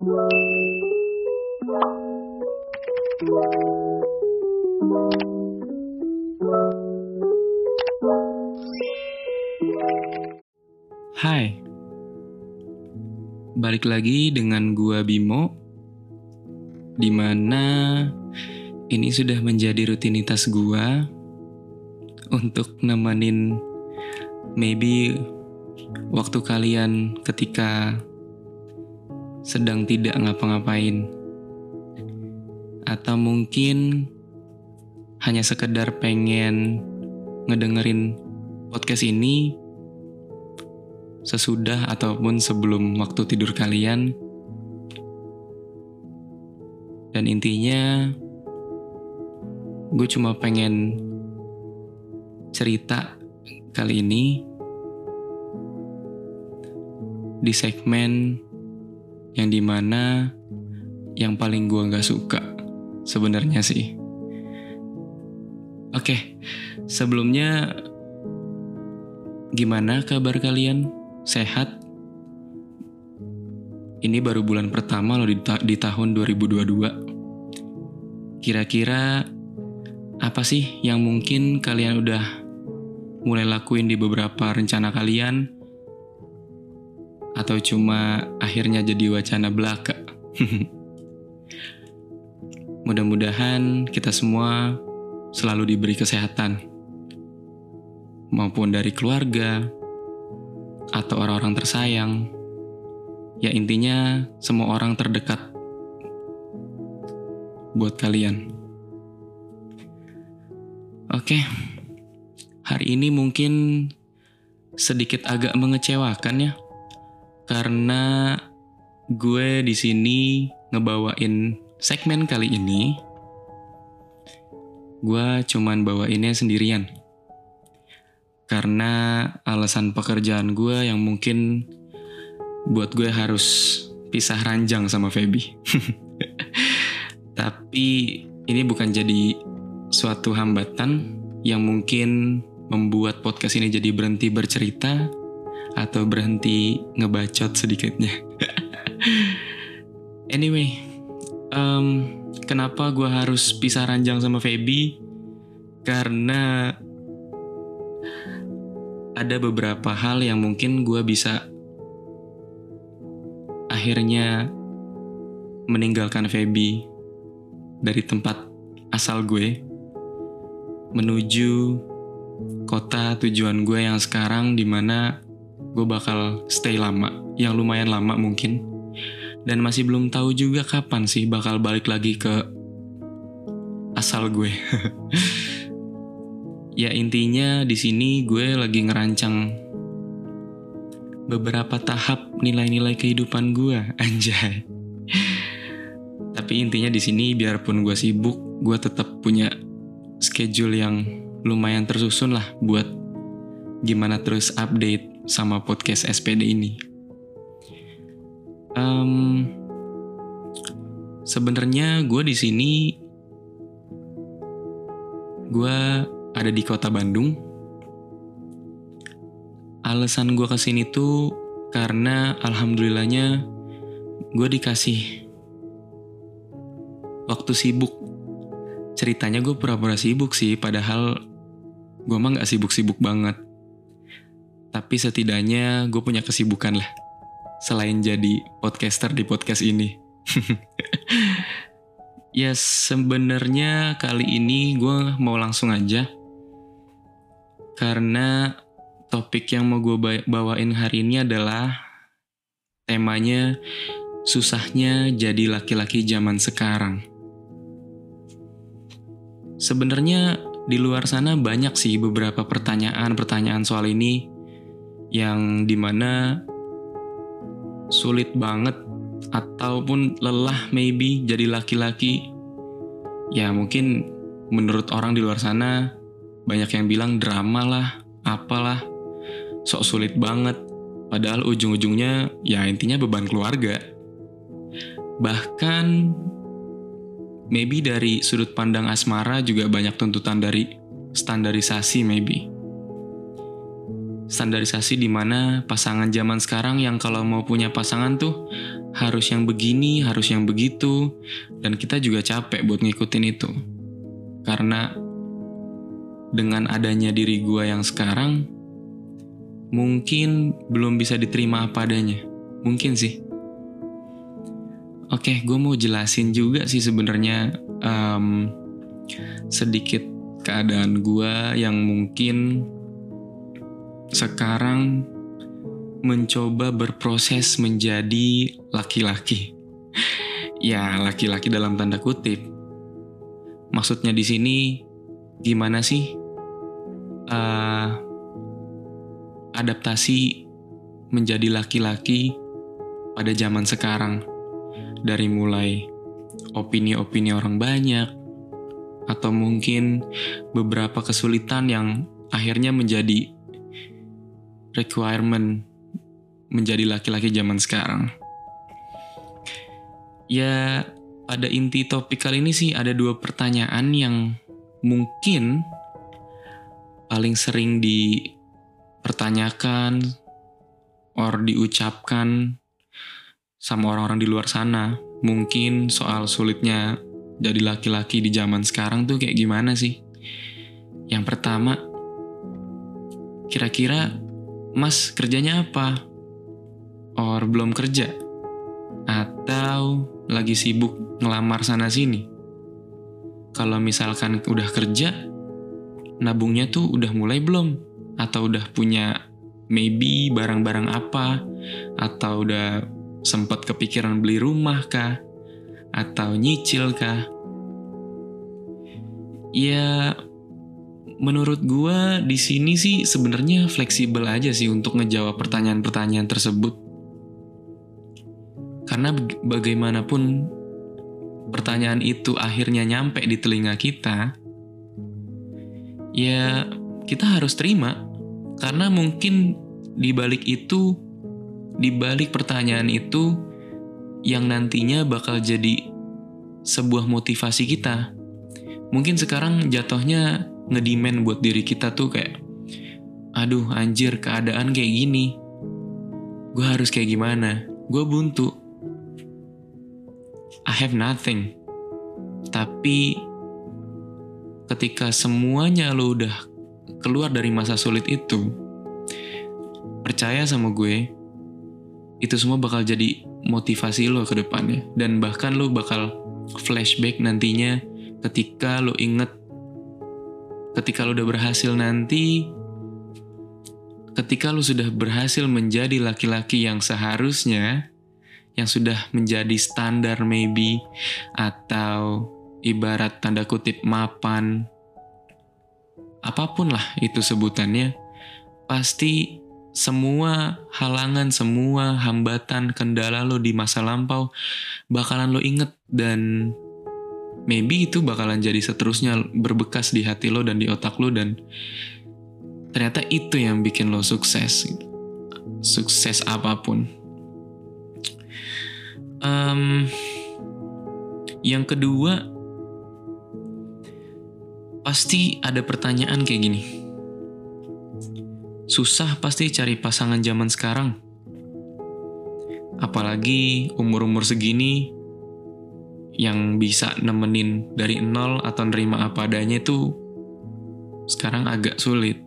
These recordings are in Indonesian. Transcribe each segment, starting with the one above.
Hai, balik lagi dengan gua Bimo, di mana ini sudah menjadi rutinitas gua untuk nemenin maybe waktu kalian ketika sedang tidak ngapa-ngapain, atau mungkin hanya sekedar pengen ngedengerin podcast ini sesudah ataupun sebelum waktu tidur kalian. Dan intinya, gue cuma pengen cerita kali ini di segmen yang di mana yang paling gue nggak suka sebenarnya sih. Oke, sebelumnya gimana kabar kalian? sehat. Ini baru bulan pertama loh di, ta di tahun 2022. Kira-kira apa sih yang mungkin kalian udah mulai lakuin di beberapa rencana kalian? Atau cuma akhirnya jadi wacana belaka? Mudah-mudahan kita semua selalu diberi kesehatan. Maupun dari keluarga, atau orang-orang tersayang. Ya intinya semua orang terdekat buat kalian. Oke. Hari ini mungkin sedikit agak mengecewakan ya. Karena gue di sini ngebawain segmen kali ini gue cuman bawainnya sendirian karena alasan pekerjaan gue yang mungkin buat gue harus pisah ranjang sama Feby. Tapi ini bukan jadi suatu hambatan yang mungkin membuat podcast ini jadi berhenti bercerita atau berhenti ngebacot sedikitnya. anyway, um, kenapa gue harus pisah ranjang sama Feby? Karena ada beberapa hal yang mungkin gue bisa akhirnya meninggalkan Feby dari tempat asal gue menuju kota tujuan gue yang sekarang di mana gue bakal stay lama yang lumayan lama mungkin dan masih belum tahu juga kapan sih bakal balik lagi ke asal gue Ya intinya di sini gue lagi ngerancang beberapa tahap nilai-nilai kehidupan gue, anjay. Tapi intinya di sini biarpun gue sibuk, gue tetap punya schedule yang lumayan tersusun lah buat gimana terus update sama podcast SPD ini. Um, Sebenarnya gue di sini gue ada di kota Bandung. Alasan gue ke sini tuh karena alhamdulillahnya gue dikasih waktu sibuk. Ceritanya gue pura-pura sibuk sih, padahal gue mah gak sibuk-sibuk banget. Tapi setidaknya gue punya kesibukan lah. Selain jadi podcaster di podcast ini. ya sebenarnya kali ini gue mau langsung aja karena topik yang mau gue bawain hari ini adalah temanya susahnya jadi laki-laki zaman sekarang. Sebenarnya di luar sana banyak sih beberapa pertanyaan-pertanyaan soal ini yang di mana sulit banget ataupun lelah maybe jadi laki-laki. Ya mungkin menurut orang di luar sana banyak yang bilang drama lah, apalah, sok sulit banget. Padahal ujung-ujungnya ya intinya beban keluarga. Bahkan maybe dari sudut pandang asmara juga banyak tuntutan dari standarisasi maybe. Standarisasi di mana pasangan zaman sekarang yang kalau mau punya pasangan tuh harus yang begini, harus yang begitu, dan kita juga capek buat ngikutin itu. Karena dengan adanya diri gue yang sekarang, mungkin belum bisa diterima apa adanya. Mungkin sih. Oke, gue mau jelasin juga sih sebenarnya um, sedikit keadaan gue yang mungkin sekarang mencoba berproses menjadi laki-laki. ya, laki-laki dalam tanda kutip. Maksudnya di sini gimana sih uh, adaptasi menjadi laki-laki pada zaman sekarang? Dari mulai opini-opini orang banyak, atau mungkin beberapa kesulitan yang akhirnya menjadi requirement menjadi laki-laki zaman sekarang. Ya, pada inti topik kali ini sih ada dua pertanyaan yang mungkin paling sering dipertanyakan or diucapkan sama orang-orang di luar sana. Mungkin soal sulitnya jadi laki-laki di zaman sekarang tuh kayak gimana sih? Yang pertama, kira-kira Mas kerjanya apa? or belum kerja atau lagi sibuk ngelamar sana sini. Kalau misalkan udah kerja, nabungnya tuh udah mulai belum? Atau udah punya maybe barang-barang apa? Atau udah sempat kepikiran beli rumah kah? Atau nyicil kah? Ya, menurut gua di sini sih sebenarnya fleksibel aja sih untuk ngejawab pertanyaan-pertanyaan tersebut karena bagaimanapun pertanyaan itu akhirnya nyampe di telinga kita, ya kita harus terima. Karena mungkin di balik itu, di balik pertanyaan itu, yang nantinya bakal jadi sebuah motivasi kita. Mungkin sekarang jatuhnya ngedimen buat diri kita tuh kayak, aduh anjir keadaan kayak gini, gue harus kayak gimana, gue buntu, I have nothing. Tapi ketika semuanya lo udah keluar dari masa sulit itu, percaya sama gue, itu semua bakal jadi motivasi lo ke depannya. Dan bahkan lo bakal flashback nantinya ketika lo inget, ketika lo udah berhasil nanti, ketika lo sudah berhasil menjadi laki-laki yang seharusnya, yang sudah menjadi standar maybe atau ibarat tanda kutip mapan apa pun lah itu sebutannya pasti semua halangan, semua hambatan, kendala lo di masa lampau bakalan lo inget dan maybe itu bakalan jadi seterusnya berbekas di hati lo dan di otak lo dan ternyata itu yang bikin lo sukses. Sukses apa pun. Um, yang kedua, pasti ada pertanyaan kayak gini. Susah pasti cari pasangan zaman sekarang. Apalagi umur-umur segini yang bisa nemenin dari nol atau nerima apa adanya itu sekarang agak sulit.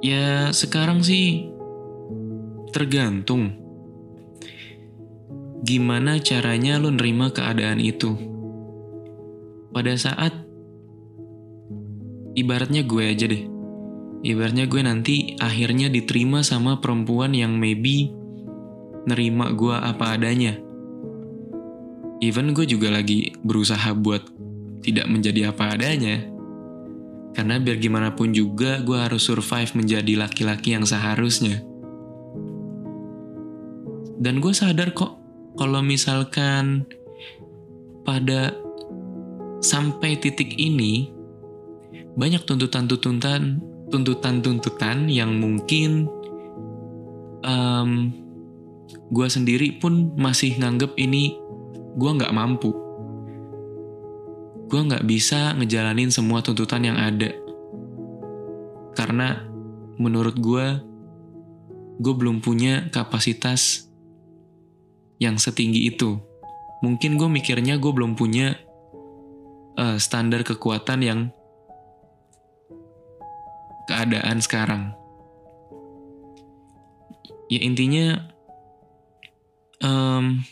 Ya sekarang sih tergantung gimana caranya lo nerima keadaan itu. Pada saat ibaratnya gue aja deh. Ibaratnya gue nanti akhirnya diterima sama perempuan yang maybe nerima gue apa adanya. Even gue juga lagi berusaha buat tidak menjadi apa adanya. Karena biar gimana pun juga gue harus survive menjadi laki-laki yang seharusnya. Dan gue sadar kok kalau misalkan pada sampai titik ini banyak tuntutan-tuntutan tuntutan-tuntutan yang mungkin um, gue sendiri pun masih nganggep ini gue nggak mampu gue nggak bisa ngejalanin semua tuntutan yang ada karena menurut gue gue belum punya kapasitas yang setinggi itu. Mungkin gue mikirnya gue belum punya uh, standar kekuatan yang keadaan sekarang. Ya intinya um,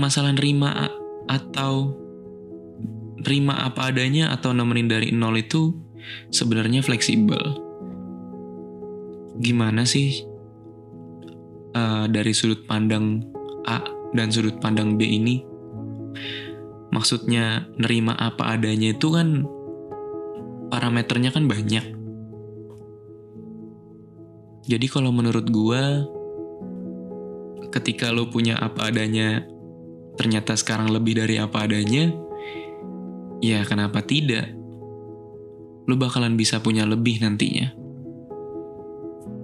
masalah nerima atau terima apa adanya atau nemenin dari nol itu sebenarnya fleksibel. Gimana sih uh, dari sudut pandang A dan sudut pandang B ini? Maksudnya nerima apa adanya itu kan parameternya kan banyak. Jadi kalau menurut gua ketika lo punya apa adanya ternyata sekarang lebih dari apa adanya, ya kenapa tidak? Lo bakalan bisa punya lebih nantinya.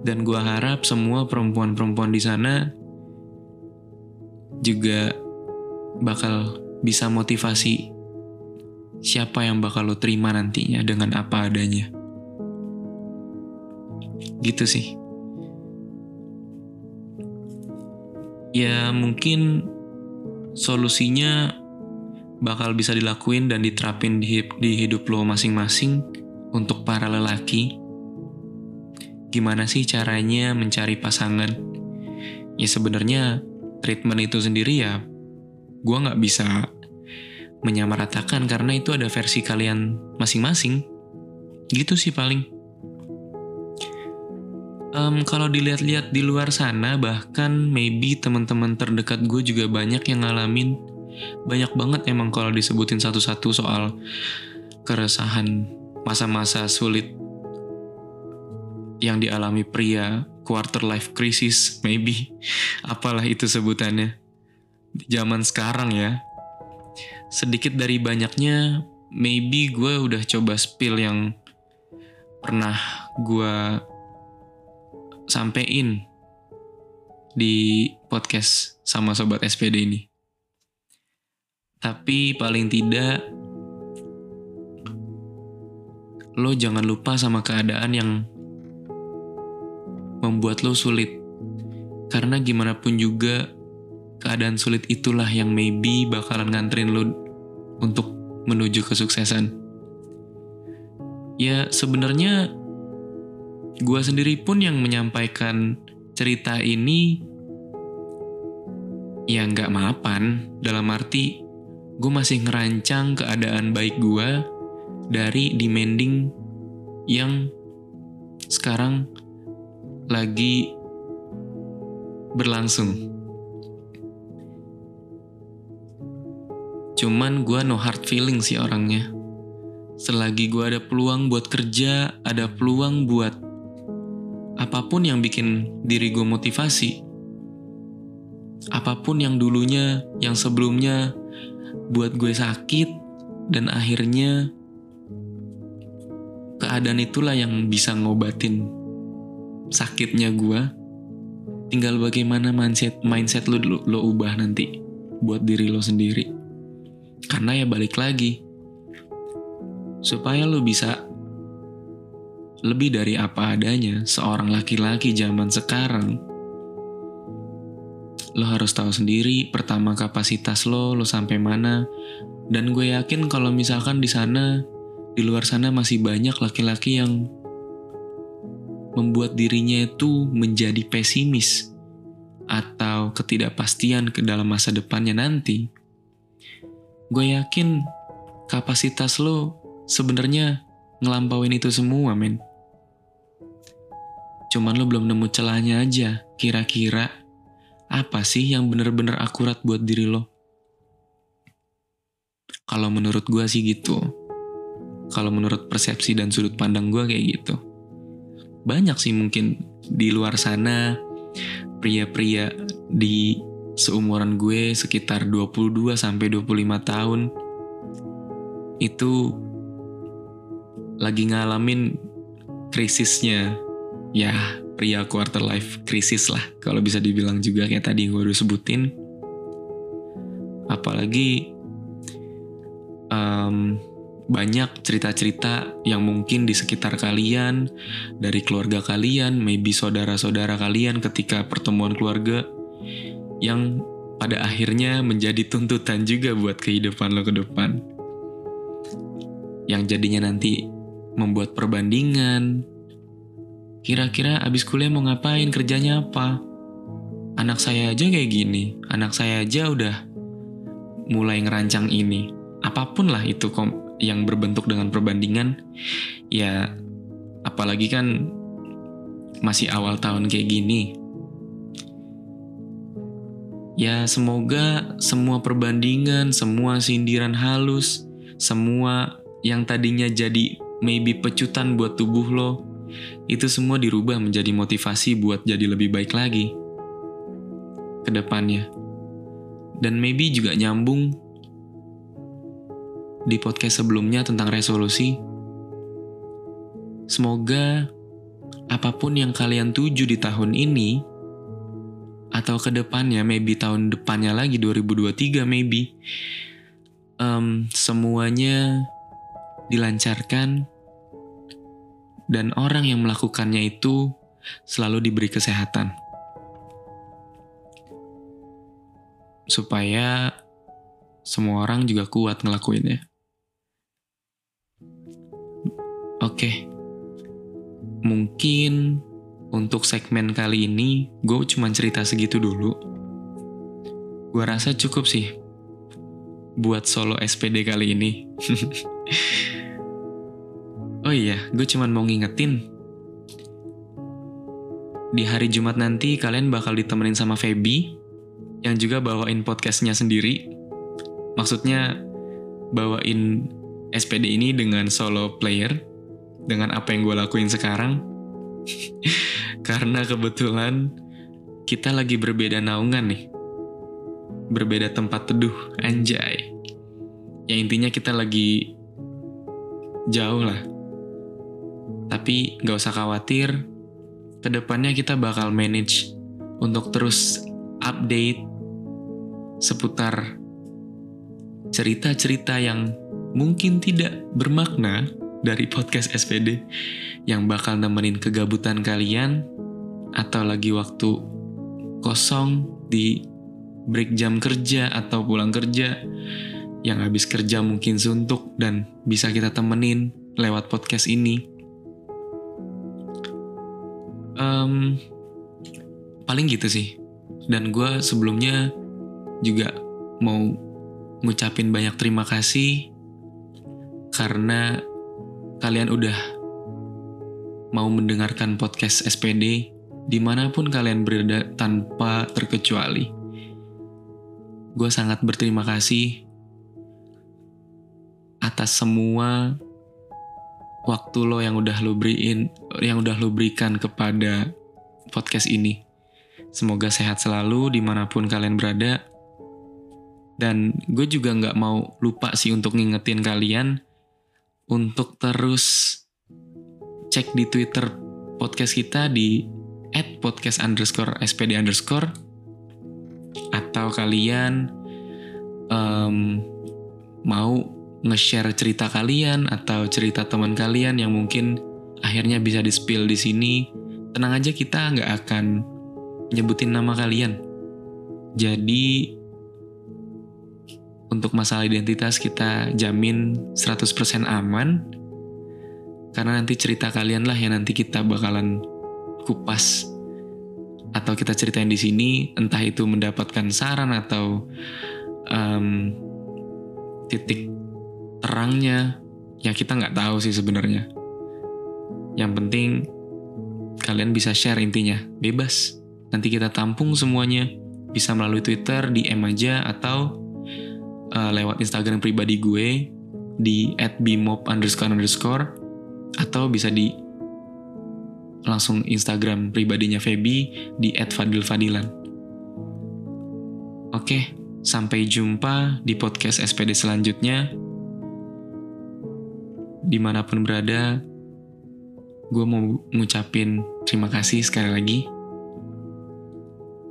Dan gua harap semua perempuan-perempuan di sana juga bakal bisa motivasi siapa yang bakal lo terima nantinya dengan apa adanya. Gitu sih. Ya mungkin solusinya bakal bisa dilakuin dan diterapin di, hidup lo masing-masing untuk para lelaki. Gimana sih caranya mencari pasangan? Ya sebenarnya treatment itu sendiri ya gue nggak bisa menyamaratakan karena itu ada versi kalian masing-masing. Gitu sih paling. Um, kalau dilihat-lihat di luar sana, bahkan maybe teman-teman terdekat gue juga banyak yang ngalamin. Banyak banget emang kalau disebutin satu-satu soal keresahan masa-masa sulit yang dialami pria quarter life crisis maybe. Apalah itu sebutannya. Di zaman sekarang ya. Sedikit dari banyaknya maybe gue udah coba spill yang pernah gue sampein di podcast sama sobat SPD ini. Tapi paling tidak lo jangan lupa sama keadaan yang membuat lo sulit. Karena gimana pun juga keadaan sulit itulah yang maybe bakalan nganterin lo untuk menuju kesuksesan. Ya sebenarnya gue sendiri pun yang menyampaikan cerita ini ya nggak mapan dalam arti gue masih ngerancang keadaan baik gue dari demanding yang sekarang lagi berlangsung. Cuman gue no hard feeling sih orangnya. Selagi gue ada peluang buat kerja, ada peluang buat apa pun yang bikin diri gue motivasi. Apa pun yang dulunya, yang sebelumnya buat gue sakit, dan akhirnya keadaan itulah yang bisa ngobatin sakitnya gue. Tinggal bagaimana mindset mindset lo, lo, lo ubah nanti buat diri lo sendiri. Karena ya balik lagi, supaya lo bisa lebih dari apa adanya seorang laki-laki zaman sekarang. Lo harus tahu sendiri pertama kapasitas lo, lo sampai mana. Dan gue yakin kalau misalkan di sana, di luar sana masih banyak laki-laki yang membuat dirinya itu menjadi pesimis atau ketidakpastian ke dalam masa depannya nanti gue yakin kapasitas lo sebenarnya ngelampauin itu semua, men. Cuman lo belum nemu celahnya aja, kira-kira apa sih yang bener-bener akurat buat diri lo? Kalau menurut gue sih gitu. Kalau menurut persepsi dan sudut pandang gue kayak gitu. Banyak sih mungkin di luar sana pria-pria di seumuran gue sekitar 22 sampai 25 tahun itu lagi ngalamin krisisnya ya pria quarter life krisis lah kalau bisa dibilang juga kayak tadi gue udah sebutin apalagi um, banyak cerita-cerita yang mungkin di sekitar kalian dari keluarga kalian maybe saudara-saudara kalian ketika pertemuan keluarga yang pada akhirnya menjadi tuntutan juga buat kehidupan lo ke depan. Yang jadinya nanti membuat perbandingan. Kira-kira abis kuliah mau ngapain, kerjanya apa? Anak saya aja kayak gini, anak saya aja udah mulai ngerancang ini. Apa pun lah itu yang berbentuk dengan perbandingan, ya apalagi kan masih awal tahun kayak gini, Ya semoga semua perbandingan, semua sindiran halus, semua yang tadinya jadi maybe pecutan buat tubuh lo, itu semua dirubah menjadi motivasi buat jadi lebih baik lagi ke depannya. Dan maybe juga nyambung di podcast sebelumnya tentang resolusi. Semoga apa pun yang kalian tuju di tahun ini, atau ke depannya maybe tahun depannya lagi 2023 maybe um, semuanya dilancarkan dan orang yang melakukannya itu selalu diberi kesehatan supaya semua orang juga kuat ngelakuinnya oke mungkin untuk segmen kali ini, gue cuma cerita segitu dulu. Gue rasa cukup sih buat solo SPD kali ini. oh iya, gue cuma mau ngingetin. Di hari Jumat nanti kalian bakal ditemenin sama Feby yang juga bawain podcastnya sendiri. Maksudnya bawain SPD ini dengan solo player dengan apa yang gue lakuin sekarang Karena kebetulan kita lagi berbeda naungan nih. Berbeda tempat teduh, anjay. Ya intinya kita lagi jauh lah. Tapi gak usah khawatir, ke depannya kita bakal manage untuk terus update seputar cerita-cerita yang mungkin tidak bermakna dari podcast SPD yang bakal nemenin kegabutan kalian atau lagi waktu kosong di break jam kerja atau pulang kerja yang habis kerja mungkin suntuk dan bisa kita temenin lewat podcast ini. Um, paling gitu sih. Dan gue sebelumnya juga mau ngucapin banyak terima kasih karena kalian udah mau mendengarkan podcast SPD di mana pun kalian berada tanpa terkecuali. Gue sangat berterima kasih atas semua waktu lo yang udah lo beriin, yang udah lo berikan kepada podcast ini. Semoga sehat selalu di mana pun kalian berada. Dan gue juga nggak mau lupa sih untuk ngingetin kalian untuk terus cek di Twitter podcast kita di at podcast atau kalian um, mau nge-share cerita kalian atau cerita teman kalian yang mungkin akhirnya bisa di-spill di sini tenang aja kita nggak akan nyebutin nama kalian. Jadi untuk masalah identitas kita jamin 100% aman karena nanti cerita kalian lah yang nanti kita bakalan kupas atau kita ceritain di sini entah itu mendapatkan saran atau um, titik terangnya ya kita nggak tahu sih sebenarnya yang penting kalian bisa share intinya bebas nanti kita tampung semuanya bisa melalui Twitter DM aja atau uh, lewat Instagram pribadi gue di @bimob underscore underscore atau bisa di langsung Instagram pribadinya Feby di @fadilfadilan. Oke, sampai jumpa di podcast SPD selanjutnya. Di mana pun berada, gue mau ngucapin terima kasih sekali lagi.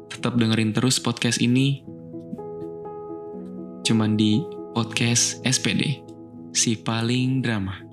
Tetap dengerin terus podcast ini cuman di podcast SPD, si paling drama.